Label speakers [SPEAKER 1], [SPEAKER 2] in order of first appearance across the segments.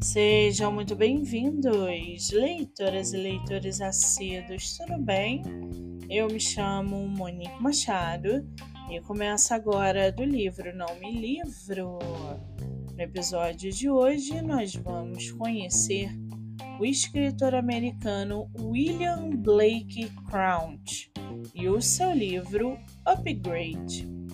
[SPEAKER 1] Sejam muito bem-vindos, leitoras e leitores assíduos, tudo bem? Eu me chamo Monique Machado e começo agora do livro Não Me Livro. No episódio de hoje, nós vamos conhecer o escritor americano William Blake Crouch e o seu livro Upgrade.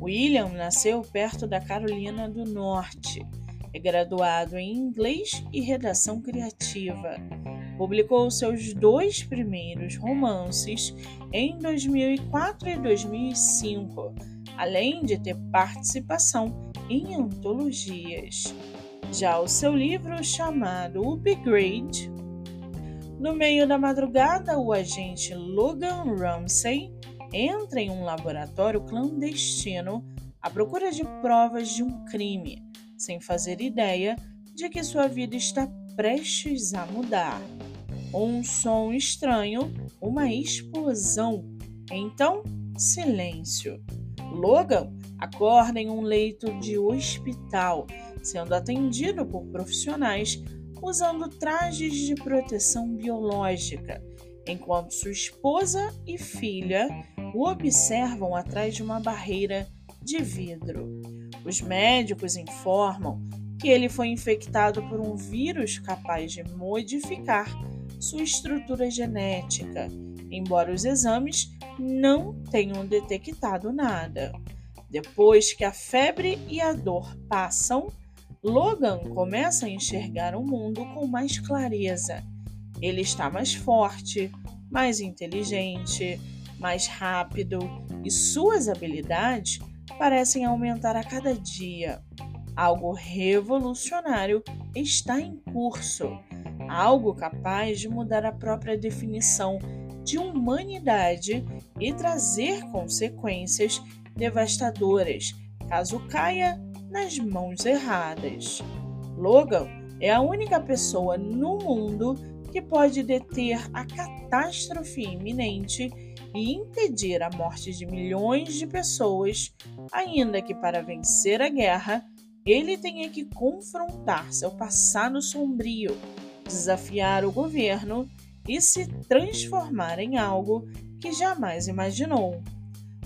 [SPEAKER 1] William nasceu perto da Carolina do Norte. É graduado em inglês e redação criativa. Publicou seus dois primeiros romances em 2004 e 2005, além de ter participação em antologias. Já o seu livro, chamado Upgrade, no meio da madrugada, o agente Logan Ramsey entra em um laboratório clandestino à procura de provas de um crime, sem fazer ideia de que sua vida está prestes a mudar. Um som estranho, uma explosão. Então, silêncio. Logan acorda em um leito de hospital, sendo atendido por profissionais usando trajes de proteção biológica, enquanto sua esposa e filha o observam atrás de uma barreira de vidro. Os médicos informam que ele foi infectado por um vírus capaz de modificar sua estrutura genética, embora os exames não tenham detectado nada. Depois que a febre e a dor passam, Logan começa a enxergar o mundo com mais clareza. Ele está mais forte, mais inteligente, mais rápido e suas habilidades parecem aumentar a cada dia. Algo revolucionário está em curso, algo capaz de mudar a própria definição de humanidade e trazer consequências devastadoras caso caia nas mãos erradas. Logan é a única pessoa no mundo que pode deter a catástrofe iminente e impedir a morte de milhões de pessoas, ainda que para vencer a guerra ele tenha que confrontar seu passado sombrio, desafiar o governo e se transformar em algo que jamais imaginou.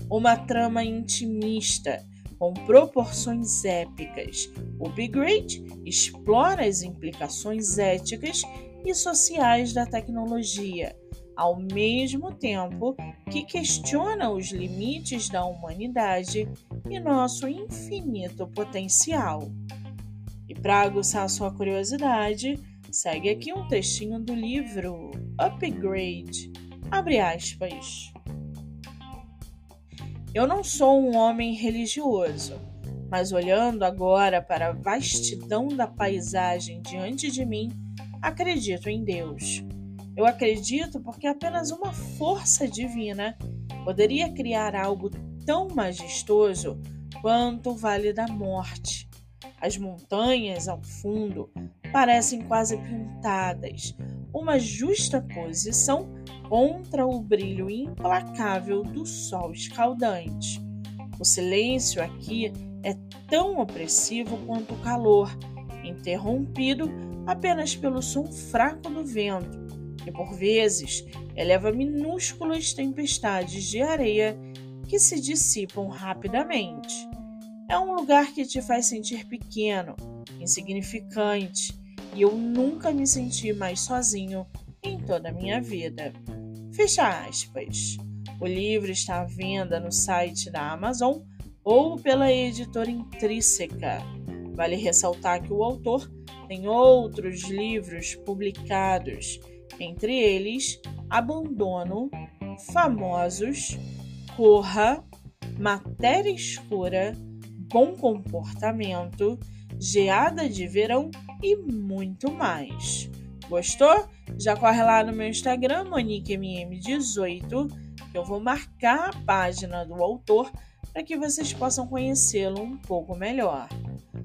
[SPEAKER 1] Uma trama intimista com proporções épicas. O Upgrade explora as implicações éticas e sociais da tecnologia, ao mesmo tempo que questiona os limites da humanidade e nosso infinito potencial. E para aguçar sua curiosidade, segue aqui um textinho do livro Upgrade. Abre aspas. Eu não sou um homem religioso, mas olhando agora para a vastidão da paisagem diante de mim, acredito em Deus. Eu acredito porque apenas uma força divina poderia criar algo tão majestoso quanto o Vale da Morte. As montanhas ao fundo parecem quase pintadas, uma justa posição contra o brilho implacável do sol escaldante. O silêncio aqui é tão opressivo quanto o calor, interrompido apenas pelo som fraco do vento, que por vezes eleva minúsculas tempestades de areia que se dissipam rapidamente. É um lugar que te faz sentir pequeno, insignificante, e eu nunca me senti mais sozinho em toda a minha vida. Fecha aspas. O livro está à venda no site da Amazon ou pela editora Intrínseca. Vale ressaltar que o autor tem outros livros publicados, entre eles Abandono, Famosos, Corra, Matéria Escura, Bom Comportamento, Geada de Verão e muito mais. Gostou? Já corre lá no meu Instagram, MoniqueMM18, que eu vou marcar a página do autor para que vocês possam conhecê-lo um pouco melhor.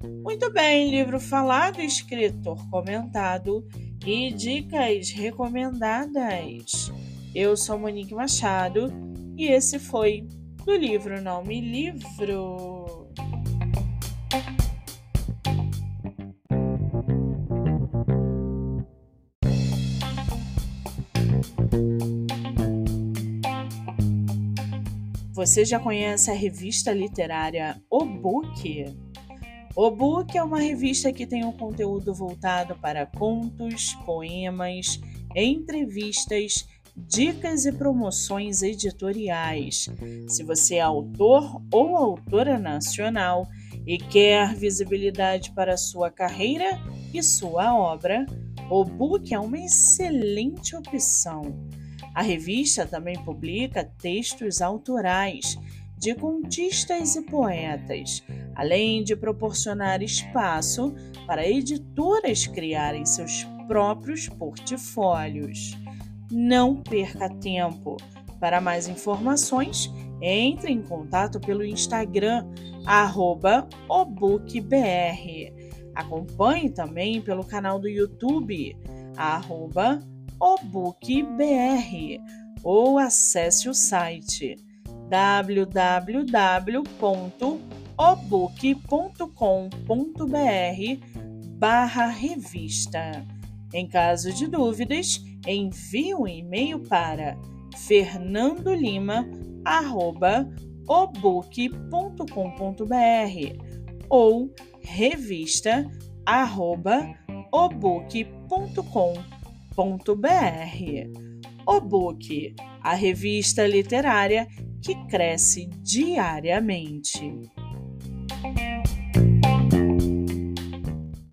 [SPEAKER 1] Muito bem, livro falado, escritor comentado e dicas recomendadas. Eu sou Monique Machado e esse foi do livro Não Me Livro. Você já conhece a revista literária O Book? O Book é uma revista que tem um conteúdo voltado para contos, poemas, entrevistas, dicas e promoções editoriais. Se você é autor ou autora nacional e quer visibilidade para sua carreira e sua obra, o Book é uma excelente opção. A revista também publica textos autorais de contistas e poetas, além de proporcionar espaço para editoras criarem seus próprios portfólios. Não perca tempo. Para mais informações, entre em contato pelo Instagram obookbr. Acompanhe também pelo canal do YouTube obookbr ou acesse o site www.obook.com.br barra revista. Em caso de dúvidas, envie um e-mail para fernandolima@obook.com.br ou revista@obook.com.br o Book, a revista literária que cresce diariamente.